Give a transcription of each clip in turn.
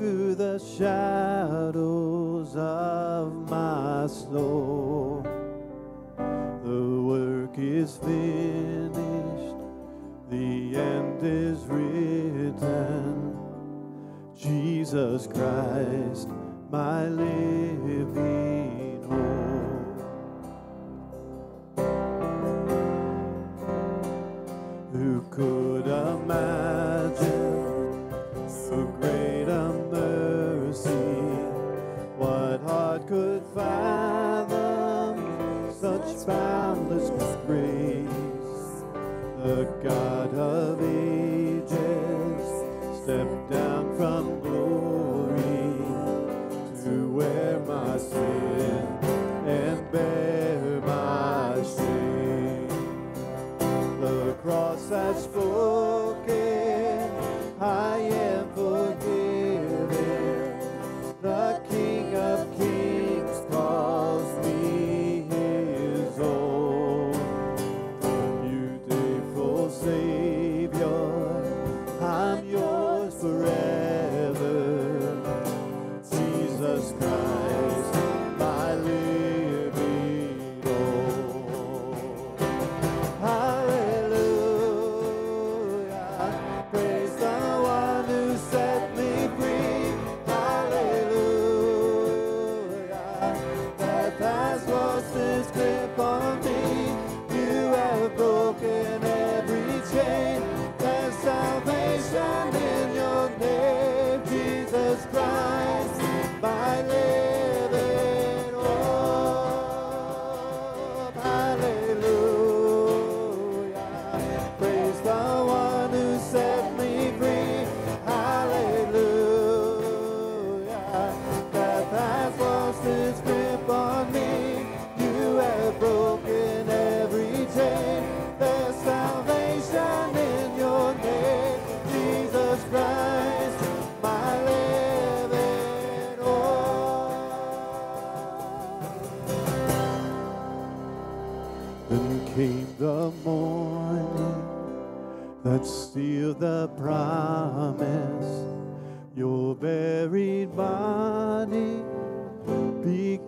through the shadows of my soul. The work is finished, the end is written. Jesus Christ, my living hope. was the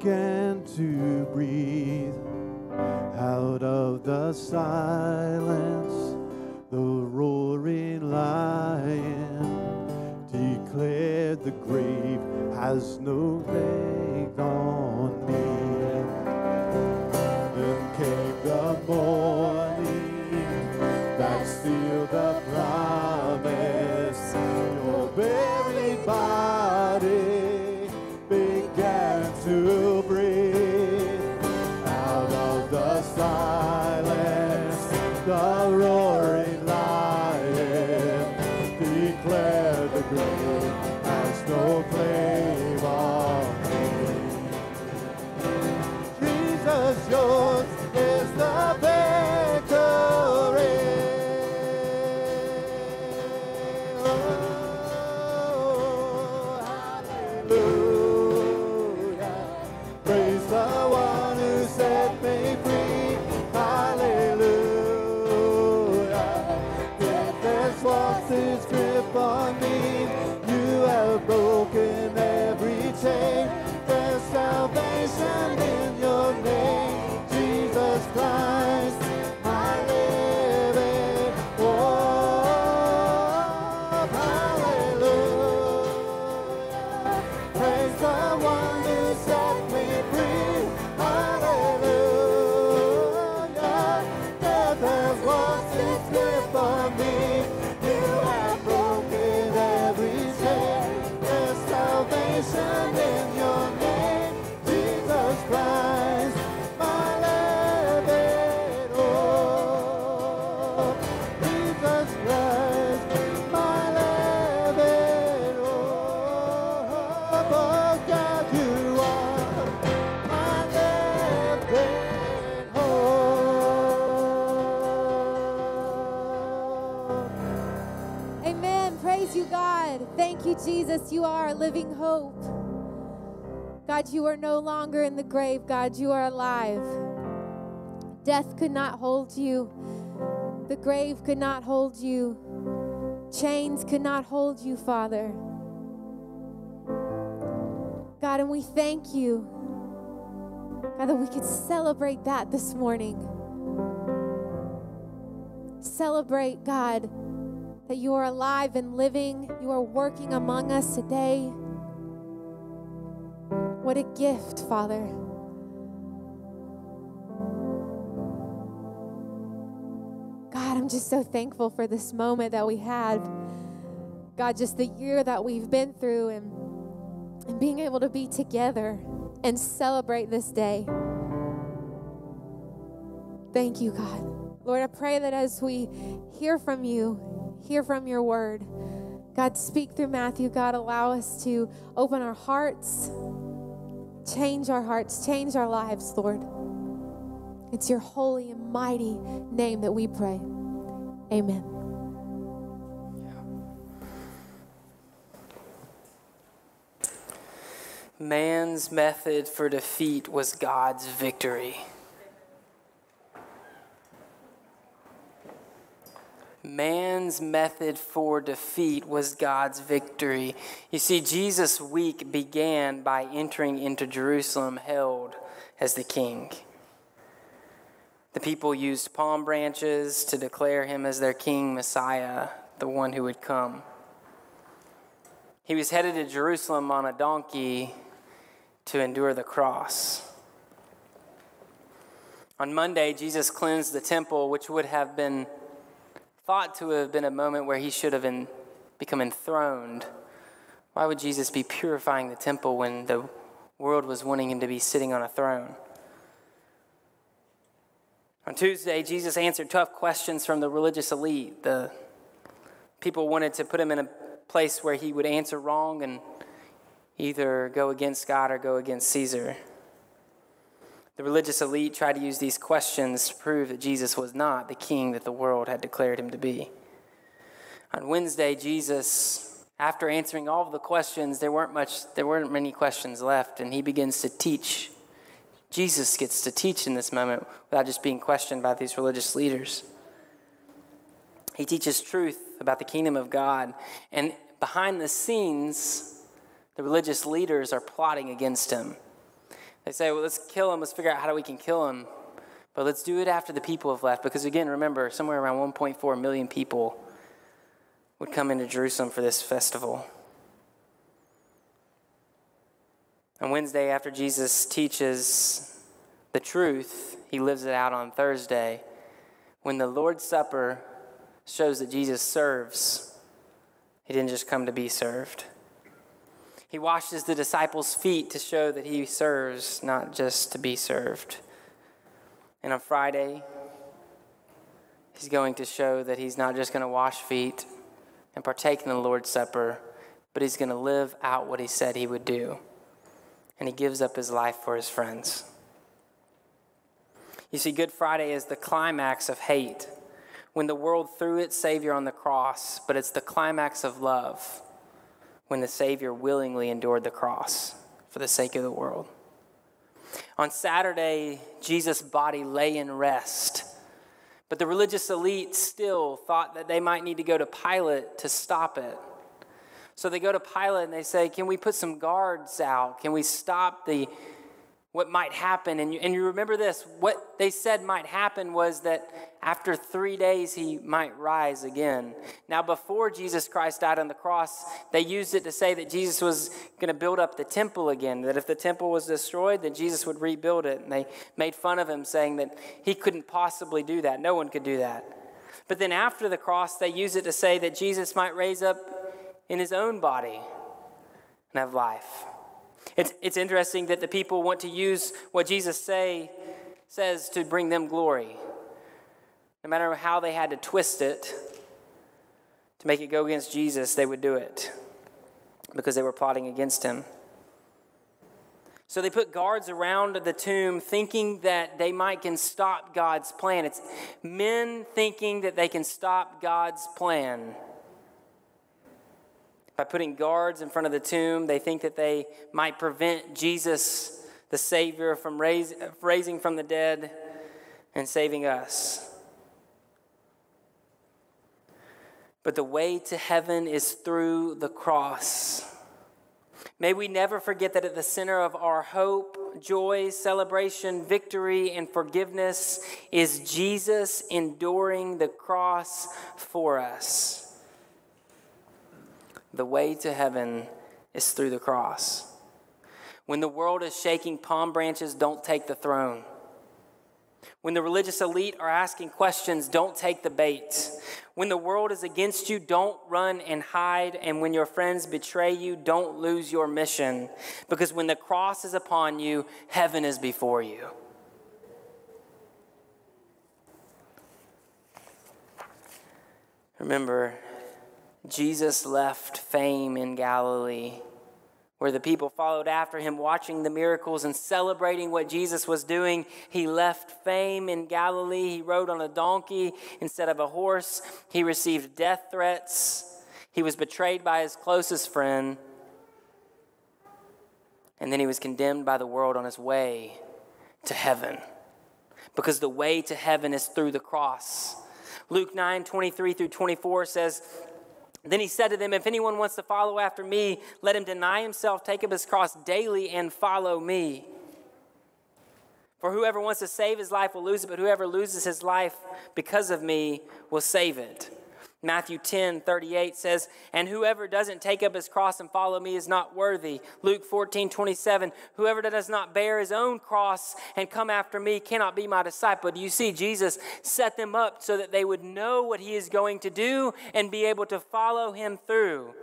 began to breathe out of the silence, the roaring lion declared the grave has no leg on. You, Jesus. You are a living hope. God, you are no longer in the grave. God, you are alive. Death could not hold you, the grave could not hold you, chains could not hold you, Father. God, and we thank you, God, that we could celebrate that this morning. Celebrate, God, that you are alive and living, you are working among us today. What a gift, Father. God, I'm just so thankful for this moment that we had. God, just the year that we've been through and, and being able to be together and celebrate this day. Thank you, God. Lord, I pray that as we hear from you, hear from your word, God, speak through Matthew. God, allow us to open our hearts, change our hearts, change our lives, Lord. It's your holy and mighty name that we pray. Amen. Man's method for defeat was God's victory. Man's method for defeat was God's victory. You see, Jesus' week began by entering into Jerusalem held as the king. The people used palm branches to declare him as their king, Messiah, the one who would come. He was headed to Jerusalem on a donkey to endure the cross. On Monday, Jesus cleansed the temple, which would have been thought to have been a moment where he should have been, become enthroned. Why would Jesus be purifying the temple when the world was wanting him to be sitting on a throne? On Tuesday, Jesus answered tough questions from the religious elite. The people wanted to put him in a place where he would answer wrong and either go against God or go against Caesar. The religious elite tried to use these questions to prove that Jesus was not the king that the world had declared him to be. On Wednesday, Jesus, after answering all of the questions, there weren't much there weren't many questions left, and he begins to teach Jesus gets to teach in this moment without just being questioned by these religious leaders. He teaches truth about the kingdom of God, and behind the scenes, the religious leaders are plotting against him. They say, well, let's kill him, let's figure out how we can kill him, but let's do it after the people have left. Because again, remember, somewhere around 1.4 million people would come into Jerusalem for this festival. On Wednesday, after Jesus teaches the truth, he lives it out on Thursday. When the Lord's Supper shows that Jesus serves, he didn't just come to be served. He washes the disciples' feet to show that he serves, not just to be served. And on Friday, he's going to show that he's not just going to wash feet and partake in the Lord's Supper, but he's going to live out what he said he would do and he gives up his life for his friends. You see, Good Friday is the climax of hate when the world threw its Savior on the cross, but it's the climax of love when the Savior willingly endured the cross for the sake of the world. On Saturday, Jesus' body lay in rest, but the religious elite still thought that they might need to go to Pilate to stop it. So they go to Pilate and they say, Can we put some guards out? Can we stop the what might happen? And you, and you remember this what they said might happen was that after three days he might rise again. Now, before Jesus Christ died on the cross, they used it to say that Jesus was going to build up the temple again, that if the temple was destroyed, then Jesus would rebuild it. And they made fun of him, saying that he couldn't possibly do that. No one could do that. But then after the cross, they use it to say that Jesus might raise up in his own body and have life. It's, it's interesting that the people want to use what Jesus say, says to bring them glory. No matter how they had to twist it to make it go against Jesus, they would do it because they were plotting against him. So they put guards around the tomb thinking that they might can stop God's plan. It's men thinking that they can stop God's plan. By putting guards in front of the tomb, they think that they might prevent Jesus, the Savior, from raise, raising from the dead and saving us. But the way to heaven is through the cross. May we never forget that at the center of our hope, joy, celebration, victory, and forgiveness is Jesus enduring the cross for us. The way to heaven is through the cross. When the world is shaking palm branches, don't take the throne. When the religious elite are asking questions, don't take the bait. When the world is against you, don't run and hide. And when your friends betray you, don't lose your mission. Because when the cross is upon you, heaven is before you. Remember, Jesus left fame in Galilee where the people followed after him, watching the miracles and celebrating what Jesus was doing. He left fame in Galilee. He rode on a donkey instead of a horse. He received death threats. He was betrayed by his closest friend. And then he was condemned by the world on his way to heaven. Because the way to heaven is through the cross. Luke 9 23 through 24 says, then he said to them, If anyone wants to follow after me, let him deny himself, take up his cross daily, and follow me. For whoever wants to save his life will lose it, but whoever loses his life because of me will save it. Matthew 10 38 says, And whoever doesn't take up his cross and follow me is not worthy. Luke 14 27, Whoever does not bear his own cross and come after me cannot be my disciple. Do you see, Jesus set them up so that they would know what he is going to do and be able to follow him through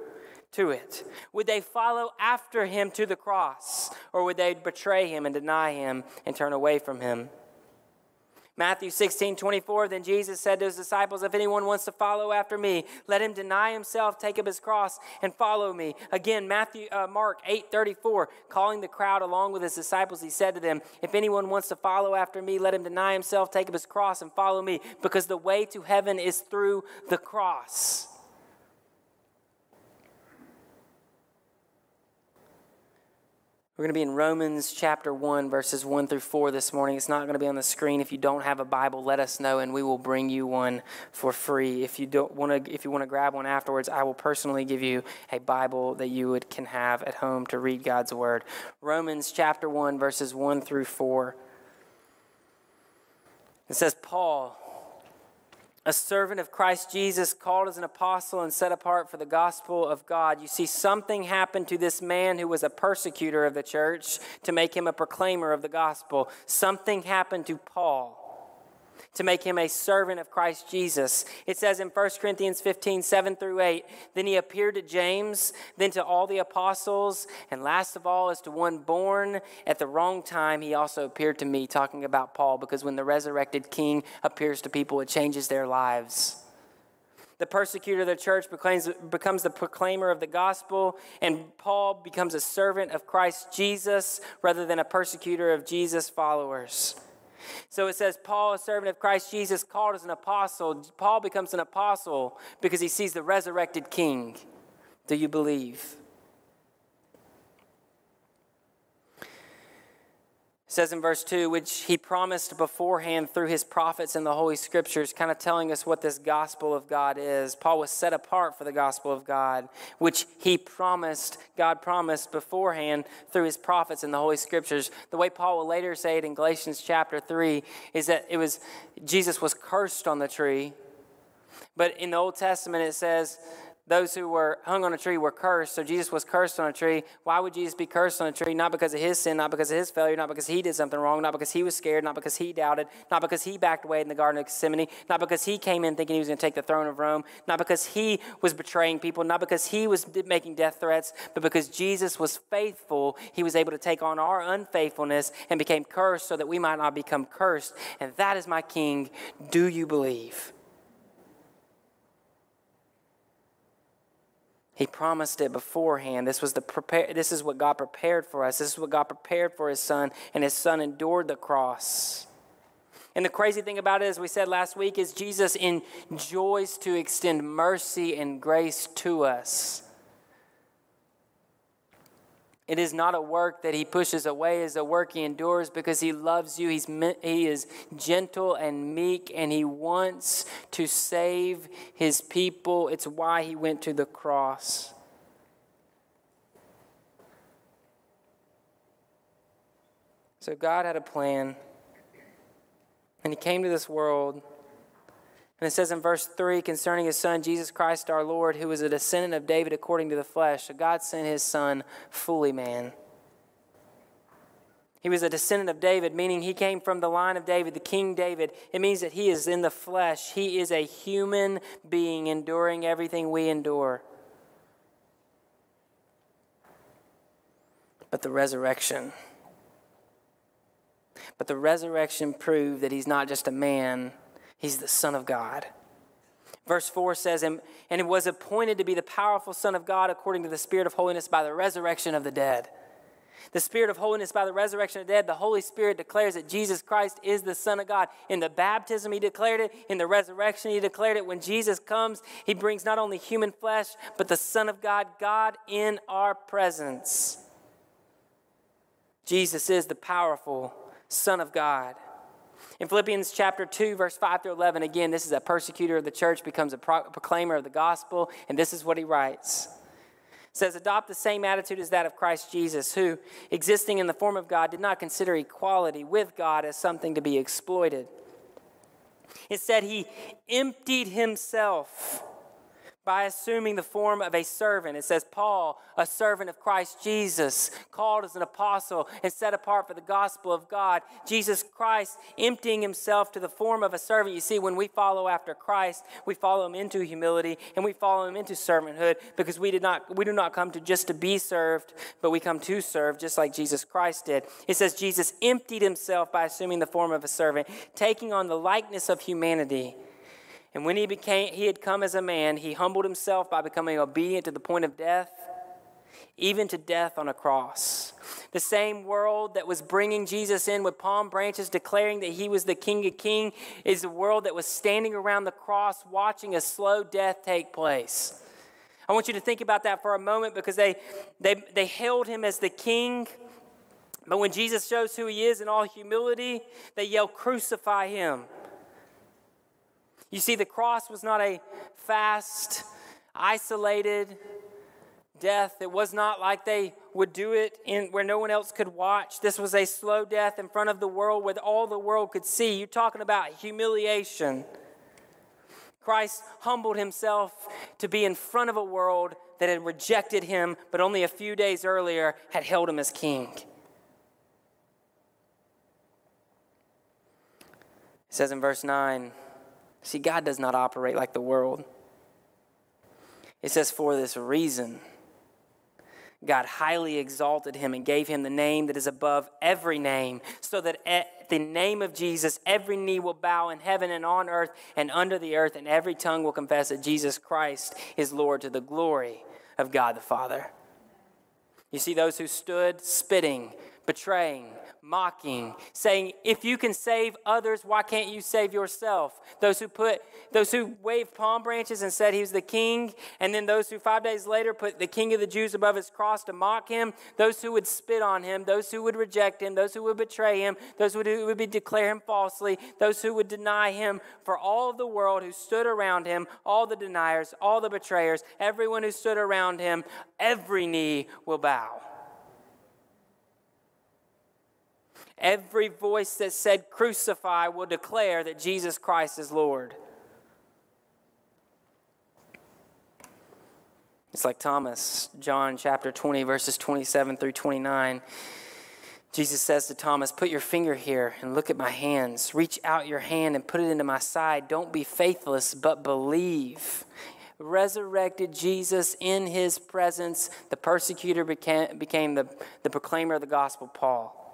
to it? Would they follow after him to the cross, or would they betray him and deny him and turn away from him? Matthew 16, 24, then Jesus said to his disciples, If anyone wants to follow after me, let him deny himself, take up his cross, and follow me. Again, Matthew, uh, Mark 8, 34, calling the crowd along with his disciples, he said to them, If anyone wants to follow after me, let him deny himself, take up his cross, and follow me, because the way to heaven is through the cross. We're going to be in Romans chapter 1, verses 1 through 4 this morning. It's not going to be on the screen. If you don't have a Bible, let us know and we will bring you one for free. If you don't want to if you want to grab one afterwards, I will personally give you a Bible that you would, can have at home to read God's word. Romans chapter 1, verses 1 through 4. It says Paul a servant of Christ Jesus, called as an apostle and set apart for the gospel of God. You see, something happened to this man who was a persecutor of the church to make him a proclaimer of the gospel. Something happened to Paul to make him a servant of Christ Jesus. It says in 1 Corinthians 15, 7 through 8, then he appeared to James, then to all the apostles, and last of all, as to one born at the wrong time, he also appeared to me, talking about Paul, because when the resurrected king appears to people, it changes their lives. The persecutor of the church proclaims, becomes the proclaimer of the gospel, and Paul becomes a servant of Christ Jesus rather than a persecutor of Jesus' followers. So it says, Paul, a servant of Christ Jesus, called as an apostle. Paul becomes an apostle because he sees the resurrected king. Do you believe? Says in verse 2, which he promised beforehand through his prophets in the Holy Scriptures, kind of telling us what this gospel of God is. Paul was set apart for the gospel of God, which he promised, God promised beforehand through his prophets in the Holy Scriptures. The way Paul will later say it in Galatians chapter 3 is that it was Jesus was cursed on the tree. But in the Old Testament, it says, those who were hung on a tree were cursed. So Jesus was cursed on a tree. Why would Jesus be cursed on a tree? Not because of his sin, not because of his failure, not because he did something wrong, not because he was scared, not because he doubted, not because he backed away in the Garden of Gethsemane, not because he came in thinking he was going to take the throne of Rome, not because he was betraying people, not because he was making death threats, but because Jesus was faithful. He was able to take on our unfaithfulness and became cursed so that we might not become cursed. And that is my King. Do you believe? He promised it beforehand. This was the prepare, this is what God prepared for us. This is what God prepared for his son, and his son endured the cross. And the crazy thing about it, as we said last week, is Jesus enjoys to extend mercy and grace to us. It is not a work that he pushes away as a work he endures because he loves you. He's, he is gentle and meek and he wants to save his people. It's why he went to the cross. So God had a plan and he came to this world and it says in verse 3 concerning his son, Jesus Christ our Lord, who was a descendant of David according to the flesh. So God sent his son fully man. He was a descendant of David, meaning he came from the line of David, the King David. It means that he is in the flesh. He is a human being enduring everything we endure. But the resurrection. But the resurrection proved that he's not just a man He's the Son of God. Verse 4 says, and, and it was appointed to be the powerful Son of God according to the Spirit of holiness by the resurrection of the dead. The Spirit of holiness by the resurrection of the dead, the Holy Spirit declares that Jesus Christ is the Son of God. In the baptism, He declared it. In the resurrection, He declared it. When Jesus comes, He brings not only human flesh, but the Son of God, God in our presence. Jesus is the powerful Son of God. In Philippians chapter 2, verse 5 through 11, again, this is a persecutor of the church, becomes a pro- proclaimer of the gospel, and this is what he writes. It says, Adopt the same attitude as that of Christ Jesus, who, existing in the form of God, did not consider equality with God as something to be exploited. Instead, he emptied himself by assuming the form of a servant. It says, Paul, a servant of Christ Jesus, called as an apostle and set apart for the gospel of God. Jesus Christ emptying himself to the form of a servant. You see, when we follow after Christ, we follow him into humility and we follow him into servanthood because we did not we do not come to just to be served, but we come to serve just like Jesus Christ did. It says Jesus emptied himself by assuming the form of a servant, taking on the likeness of humanity and when he became he had come as a man, he humbled himself by becoming obedient to the point of death, even to death on a cross. The same world that was bringing Jesus in with palm branches, declaring that he was the King of Kings, is the world that was standing around the cross watching a slow death take place. I want you to think about that for a moment because they, they, they hailed him as the king. But when Jesus shows who he is in all humility, they yell, Crucify him. You see, the cross was not a fast, isolated death. It was not like they would do it in where no one else could watch. This was a slow death in front of the world where all the world could see. You're talking about humiliation. Christ humbled himself to be in front of a world that had rejected him, but only a few days earlier had held him as king. It says in verse 9, See, God does not operate like the world. It says, For this reason, God highly exalted him and gave him the name that is above every name, so that at the name of Jesus, every knee will bow in heaven and on earth and under the earth, and every tongue will confess that Jesus Christ is Lord to the glory of God the Father. You see those who stood spitting, betraying, mocking, saying, If you can save others, why can't you save yourself? Those who put those who waved palm branches and said he was the king, and then those who five days later put the king of the Jews above his cross to mock him, those who would spit on him, those who would reject him, those who would betray him, those who would, would declare him falsely, those who would deny him, for all the world who stood around him, all the deniers, all the betrayers, everyone who stood around him, every knee will bow. Every voice that said crucify will declare that Jesus Christ is Lord. It's like Thomas, John chapter 20, verses 27 through 29. Jesus says to Thomas, Put your finger here and look at my hands. Reach out your hand and put it into my side. Don't be faithless, but believe. Resurrected Jesus in his presence, the persecutor became, became the, the proclaimer of the gospel, Paul.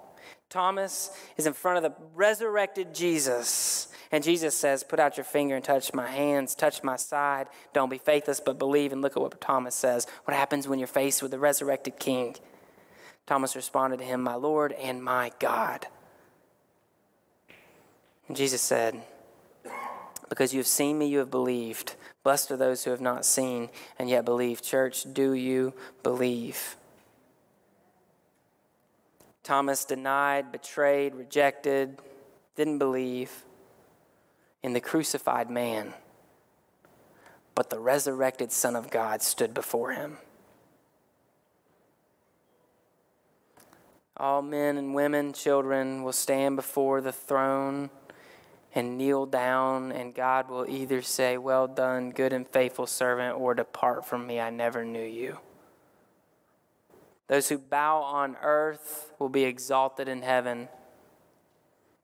Thomas is in front of the resurrected Jesus. And Jesus says, Put out your finger and touch my hands, touch my side. Don't be faithless, but believe. And look at what Thomas says. What happens when you're faced with the resurrected king? Thomas responded to him, My Lord and my God. And Jesus said, Because you have seen me, you have believed. Blessed are those who have not seen and yet believe. Church, do you believe? Thomas denied, betrayed, rejected, didn't believe in the crucified man, but the resurrected Son of God stood before him. All men and women, children will stand before the throne and kneel down, and God will either say, Well done, good and faithful servant, or depart from me, I never knew you. Those who bow on earth will be exalted in heaven.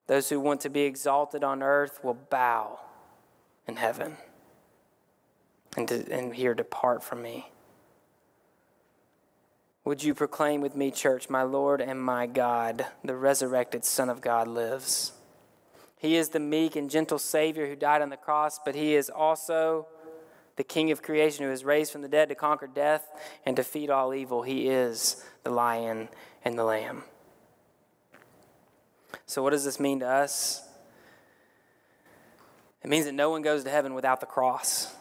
Those who want to be exalted on earth will bow in heaven and, to, and here depart from me. Would you proclaim with me, church, my Lord and my God, the resurrected Son of God lives? He is the meek and gentle Savior who died on the cross, but He is also the King of creation who is raised from the dead to conquer death and defeat all evil. He is the lion and the lamb. So, what does this mean to us? It means that no one goes to heaven without the cross.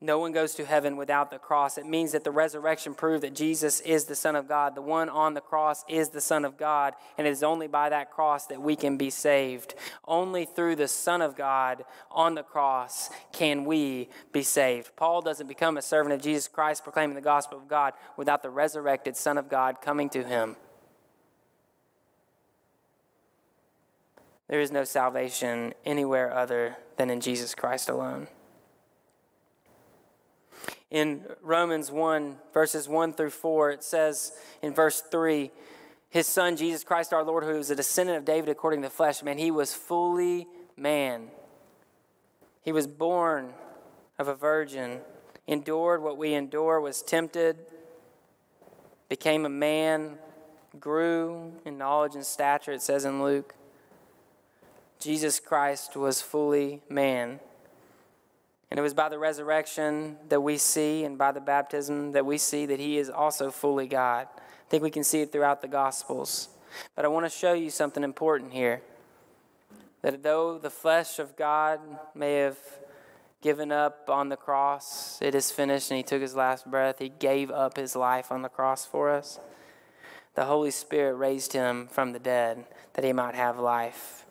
No one goes to heaven without the cross. It means that the resurrection proved that Jesus is the Son of God. The one on the cross is the Son of God. And it is only by that cross that we can be saved. Only through the Son of God on the cross can we be saved. Paul doesn't become a servant of Jesus Christ proclaiming the gospel of God without the resurrected Son of God coming to him. There is no salvation anywhere other than in Jesus Christ alone. In Romans 1, verses 1 through 4, it says in verse 3 His Son, Jesus Christ our Lord, who is a descendant of David according to the flesh, man, he was fully man. He was born of a virgin, endured what we endure, was tempted, became a man, grew in knowledge and stature, it says in Luke. Jesus Christ was fully man. And it was by the resurrection that we see, and by the baptism that we see that he is also fully God. I think we can see it throughout the Gospels. But I want to show you something important here. That though the flesh of God may have given up on the cross, it is finished, and he took his last breath, he gave up his life on the cross for us. The Holy Spirit raised him from the dead that he might have life.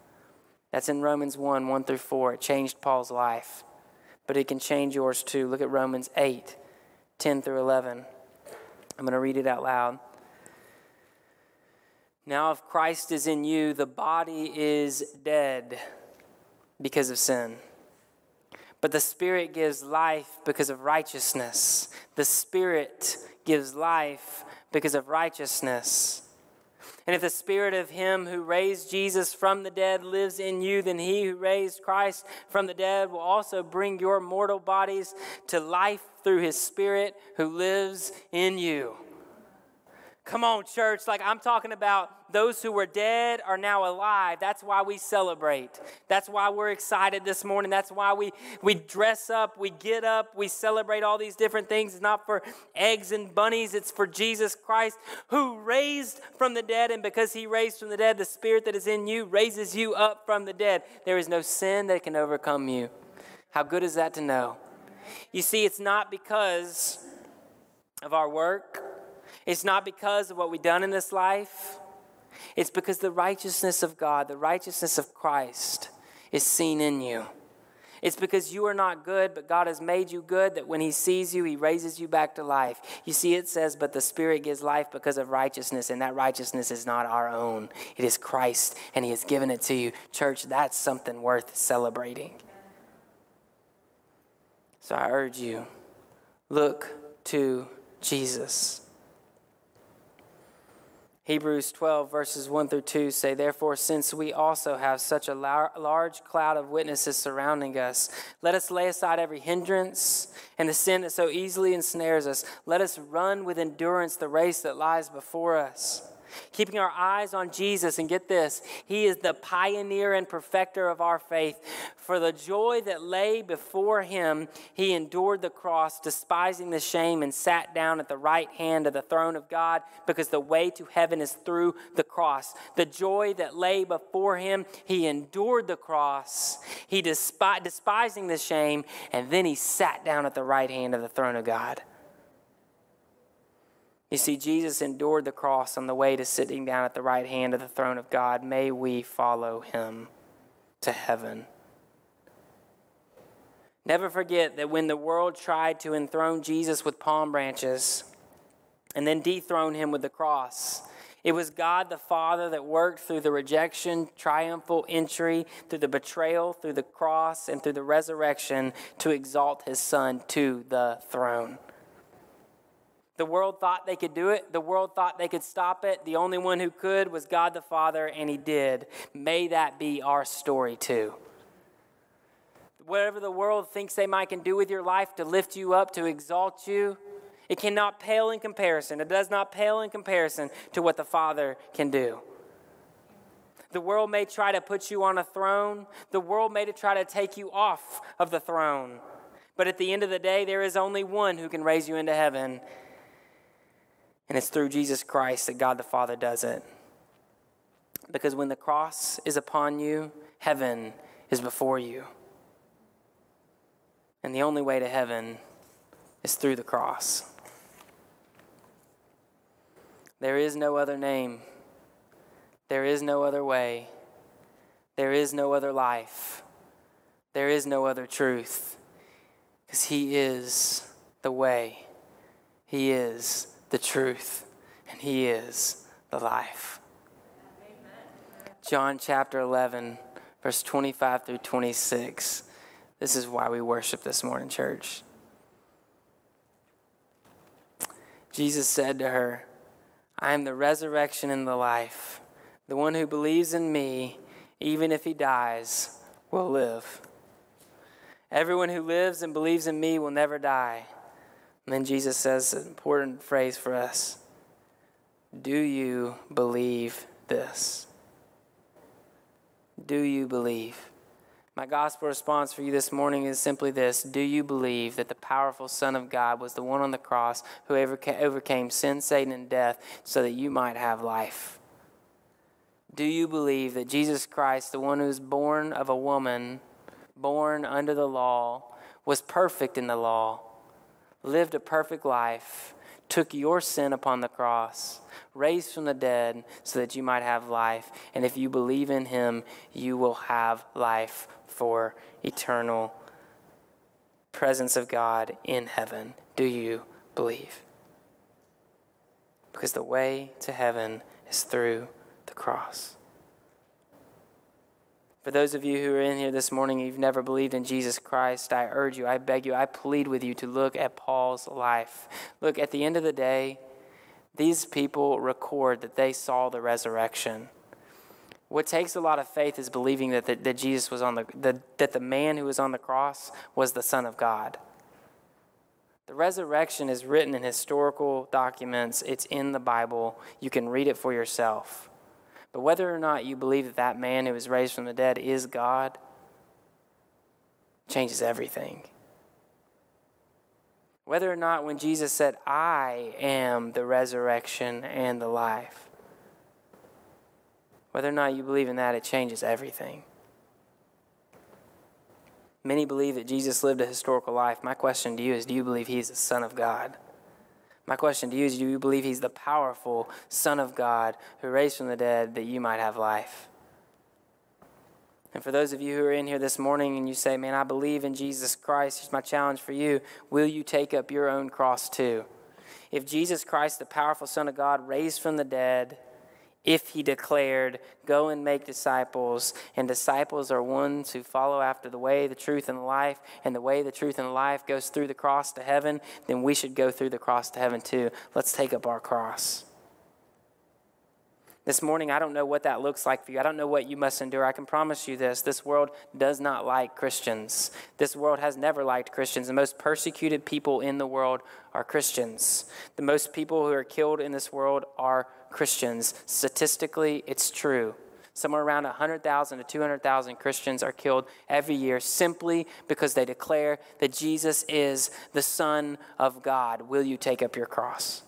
That's in Romans 1 1 through 4. It changed Paul's life but it can change yours too. Look at Romans 8 10 through 11. I'm going to read it out loud. Now, if Christ is in you, the body is dead because of sin. But the Spirit gives life because of righteousness. The Spirit gives life because of righteousness. And if the spirit of him who raised Jesus from the dead lives in you, then he who raised Christ from the dead will also bring your mortal bodies to life through his spirit who lives in you. Come on, church. Like I'm talking about those who were dead are now alive. That's why we celebrate. That's why we're excited this morning. That's why we, we dress up, we get up, we celebrate all these different things. It's not for eggs and bunnies, it's for Jesus Christ who raised from the dead. And because he raised from the dead, the spirit that is in you raises you up from the dead. There is no sin that can overcome you. How good is that to know? You see, it's not because of our work it's not because of what we've done in this life, it's because the righteousness of God, the righteousness of Christ, is seen in you. It's because you are not good, but God has made you good that when He sees you, He raises you back to life. You see, it says, but the Spirit gives life because of righteousness, and that righteousness is not our own. It is Christ, and He has given it to you. Church, that's something worth celebrating. So I urge you look to Jesus. Hebrews 12, verses 1 through 2 say, Therefore, since we also have such a lar- large cloud of witnesses surrounding us, let us lay aside every hindrance and the sin that so easily ensnares us. Let us run with endurance the race that lies before us keeping our eyes on Jesus. And get this, He is the pioneer and perfecter of our faith. For the joy that lay before Him, He endured the cross, despising the shame, and sat down at the right hand of the throne of God, because the way to heaven is through the cross. The joy that lay before Him, He endured the cross, He despi- despising the shame, and then He sat down at the right hand of the throne of God. You see, Jesus endured the cross on the way to sitting down at the right hand of the throne of God. May we follow him to heaven. Never forget that when the world tried to enthrone Jesus with palm branches and then dethrone him with the cross, it was God the Father that worked through the rejection, triumphal entry, through the betrayal, through the cross, and through the resurrection to exalt his Son to the throne. The world thought they could do it. The world thought they could stop it. The only one who could was God the Father, and He did. May that be our story too. Whatever the world thinks they might can do with your life to lift you up, to exalt you, it cannot pale in comparison. It does not pale in comparison to what the Father can do. The world may try to put you on a throne, the world may try to take you off of the throne. But at the end of the day, there is only one who can raise you into heaven, and it's through Jesus Christ that God the Father does it. Because when the cross is upon you, heaven is before you. And the only way to heaven is through the cross. There is no other name. There is no other way. There is no other life. There is no other truth. Because He is the way. He is the truth, and He is the life. John chapter 11, verse 25 through 26. This is why we worship this morning, church. Jesus said to her, I am the resurrection and the life. The one who believes in me, even if he dies, will live. Everyone who lives and believes in me will never die. And then Jesus says an important phrase for us Do you believe this? Do you believe? My gospel response for you this morning is simply this Do you believe that the powerful Son of God was the one on the cross who overcame sin, Satan, and death so that you might have life? Do you believe that Jesus Christ, the one who was born of a woman, born under the law, was perfect in the law? Lived a perfect life, took your sin upon the cross, raised from the dead so that you might have life. And if you believe in him, you will have life for eternal presence of God in heaven. Do you believe? Because the way to heaven is through the cross. For those of you who are in here this morning, you've never believed in Jesus Christ, I urge you, I beg you, I plead with you to look at Paul's life. Look, at the end of the day, these people record that they saw the resurrection. What takes a lot of faith is believing that, the, that Jesus was on the, the, that the man who was on the cross was the Son of God. The resurrection is written in historical documents, it's in the Bible. You can read it for yourself. But whether or not you believe that that man who was raised from the dead is God changes everything. Whether or not when Jesus said, I am the resurrection and the life, whether or not you believe in that, it changes everything. Many believe that Jesus lived a historical life. My question to you is do you believe he is the Son of God? My question to you is do you believe he's the powerful Son of God who raised from the dead that you might have life? And for those of you who are in here this morning and you say, Man, I believe in Jesus Christ, here's my challenge for you. Will you take up your own cross too? If Jesus Christ, the powerful Son of God, raised from the dead, if he declared, Go and make disciples, and disciples are ones who follow after the way, the truth, and the life, and the way, the truth, and the life goes through the cross to heaven, then we should go through the cross to heaven too. Let's take up our cross. This morning, I don't know what that looks like for you. I don't know what you must endure. I can promise you this this world does not like Christians. This world has never liked Christians. The most persecuted people in the world are Christians. The most people who are killed in this world are Christians. Statistically, it's true. Somewhere around 100,000 to 200,000 Christians are killed every year simply because they declare that Jesus is the Son of God. Will you take up your cross?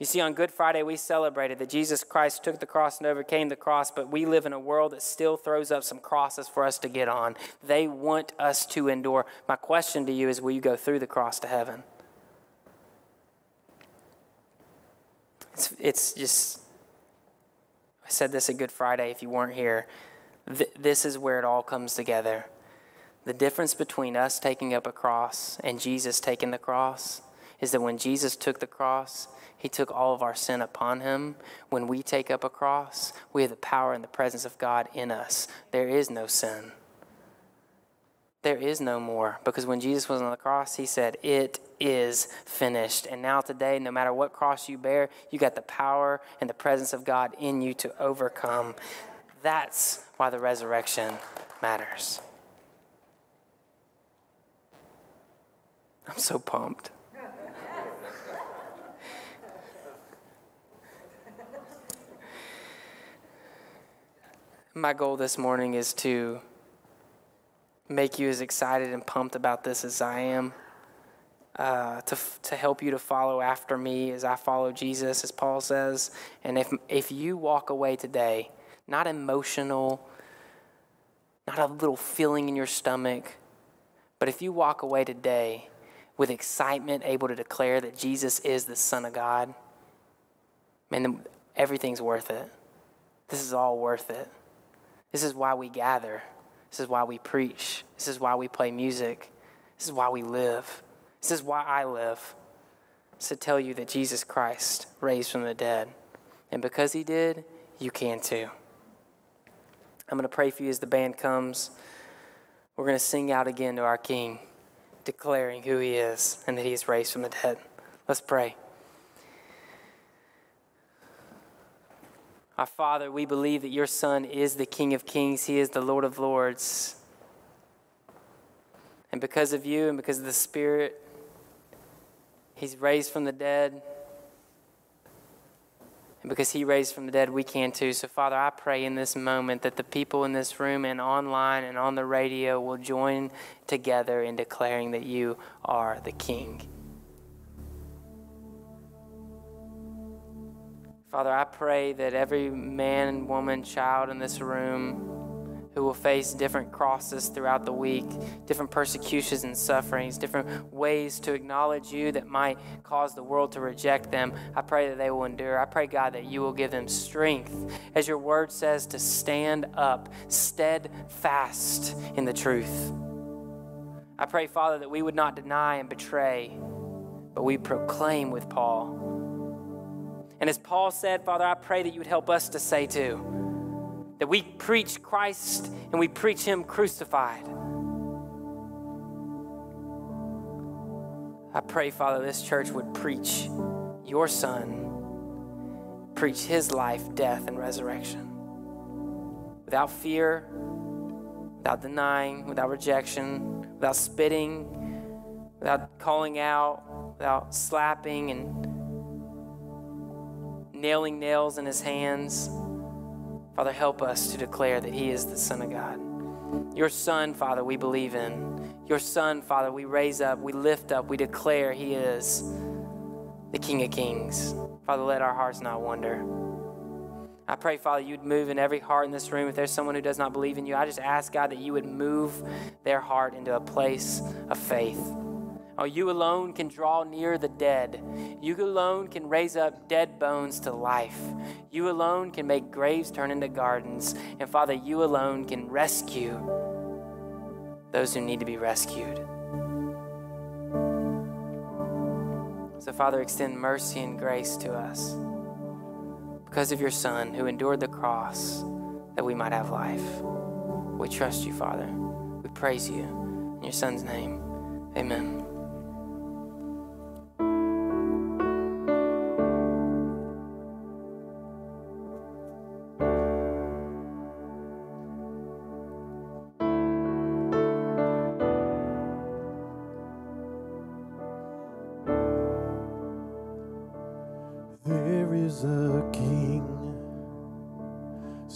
You see, on Good Friday, we celebrated that Jesus Christ took the cross and overcame the cross, but we live in a world that still throws up some crosses for us to get on. They want us to endure. My question to you is will you go through the cross to heaven? it's just, I said this at Good Friday if you weren't here. Th- this is where it all comes together. The difference between us taking up a cross and Jesus taking the cross is that when Jesus took the cross, he took all of our sin upon him. When we take up a cross, we have the power and the presence of God in us. There is no sin. There is no more. Because when Jesus was on the cross, he said, It is finished. And now, today, no matter what cross you bear, you got the power and the presence of God in you to overcome. That's why the resurrection matters. I'm so pumped. My goal this morning is to make you as excited and pumped about this as I am. Uh, to, to help you to follow after me as I follow Jesus, as Paul says. And if, if you walk away today, not emotional, not a little feeling in your stomach, but if you walk away today with excitement, able to declare that Jesus is the Son of God, man, everything's worth it. This is all worth it. This is why we gather. This is why we preach. This is why we play music. This is why we live. This is why I live. It's to tell you that Jesus Christ raised from the dead. And because he did, you can too. I'm going to pray for you as the band comes. We're going to sing out again to our King, declaring who he is and that he is raised from the dead. Let's pray. Our Father, we believe that your Son is the King of Kings, He is the Lord of Lords. And because of you and because of the Spirit, He's raised from the dead. And because He raised from the dead, we can too. So, Father, I pray in this moment that the people in this room and online and on the radio will join together in declaring that you are the King. Father, I pray that every man, woman, child in this room who will face different crosses throughout the week, different persecutions and sufferings, different ways to acknowledge you that might cause the world to reject them, I pray that they will endure. I pray, God, that you will give them strength, as your word says, to stand up steadfast in the truth. I pray, Father, that we would not deny and betray, but we proclaim with Paul and as Paul said, Father, I pray that you would help us to say too that we preach Christ and we preach Him crucified. I pray, Father, this church would preach your Son, preach His life, death, and resurrection without fear, without denying, without rejection, without spitting, without calling out, without slapping and nailing nails in his hands. Father, help us to declare that he is the Son of God. Your Son, Father, we believe in. Your Son, Father, we raise up, we lift up, we declare he is the King of Kings. Father, let our hearts not wonder. I pray, Father, you'd move in every heart in this room. If there's someone who does not believe in you, I just ask, God, that you would move their heart into a place of faith. Oh, you alone can draw near the dead. You alone can raise up dead bones to life. You alone can make graves turn into gardens. And Father, you alone can rescue those who need to be rescued. So, Father, extend mercy and grace to us because of your Son who endured the cross that we might have life. We trust you, Father. We praise you. In your Son's name, amen.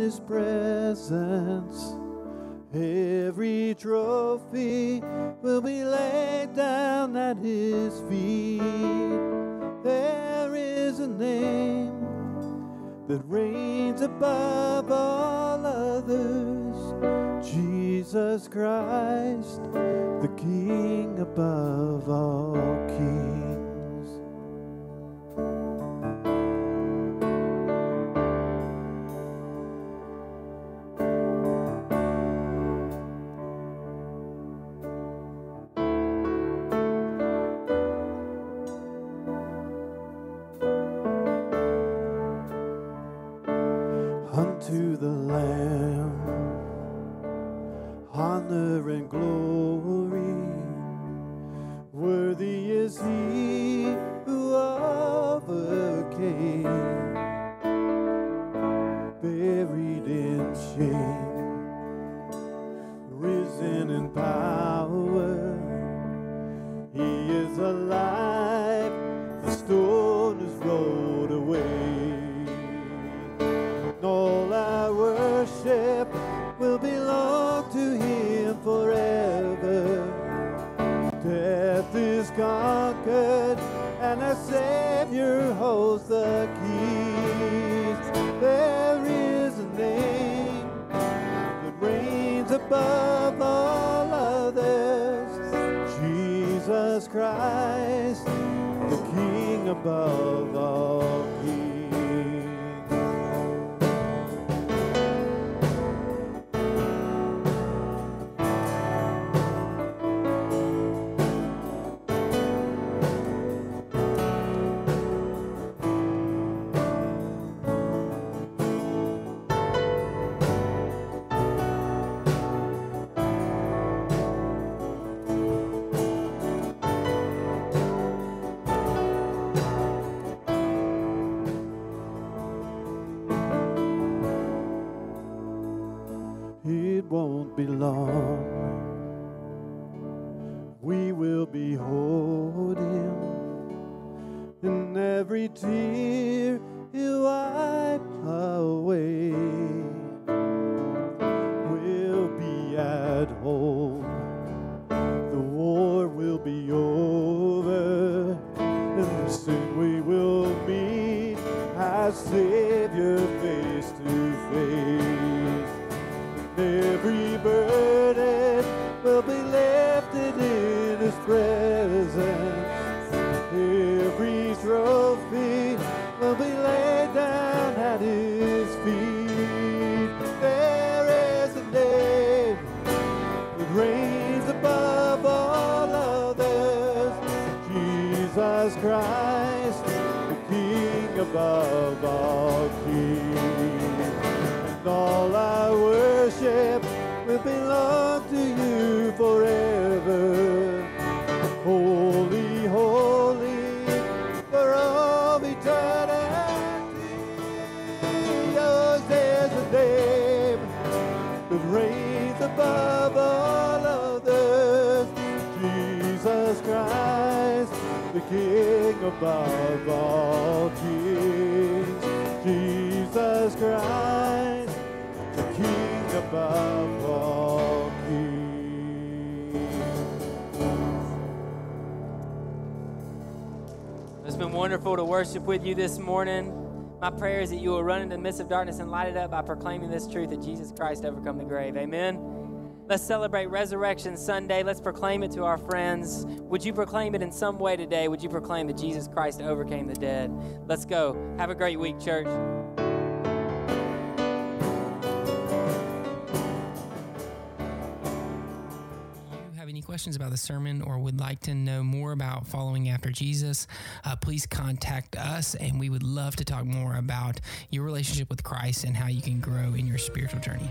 his presence. Every trophy will be laid down at his feet. There is a name that reigns above all others. Jesus Christ, the King above all kings. And glory. Above all others. Jesus Christ, the King above all long. We will behold him, in every tear above all kings. Jesus Christ, the King above all kings. It's been wonderful to worship with you this morning. My prayer is that you will run into the midst of darkness and light it up by proclaiming this truth that Jesus Christ overcome the grave. Amen. Let's celebrate Resurrection Sunday. Let's proclaim it to our friends. Would you proclaim it in some way today? Would you proclaim that Jesus Christ overcame the dead? Let's go. Have a great week, church. If you have any questions about the sermon or would like to know more about following after Jesus, uh, please contact us and we would love to talk more about your relationship with Christ and how you can grow in your spiritual journey.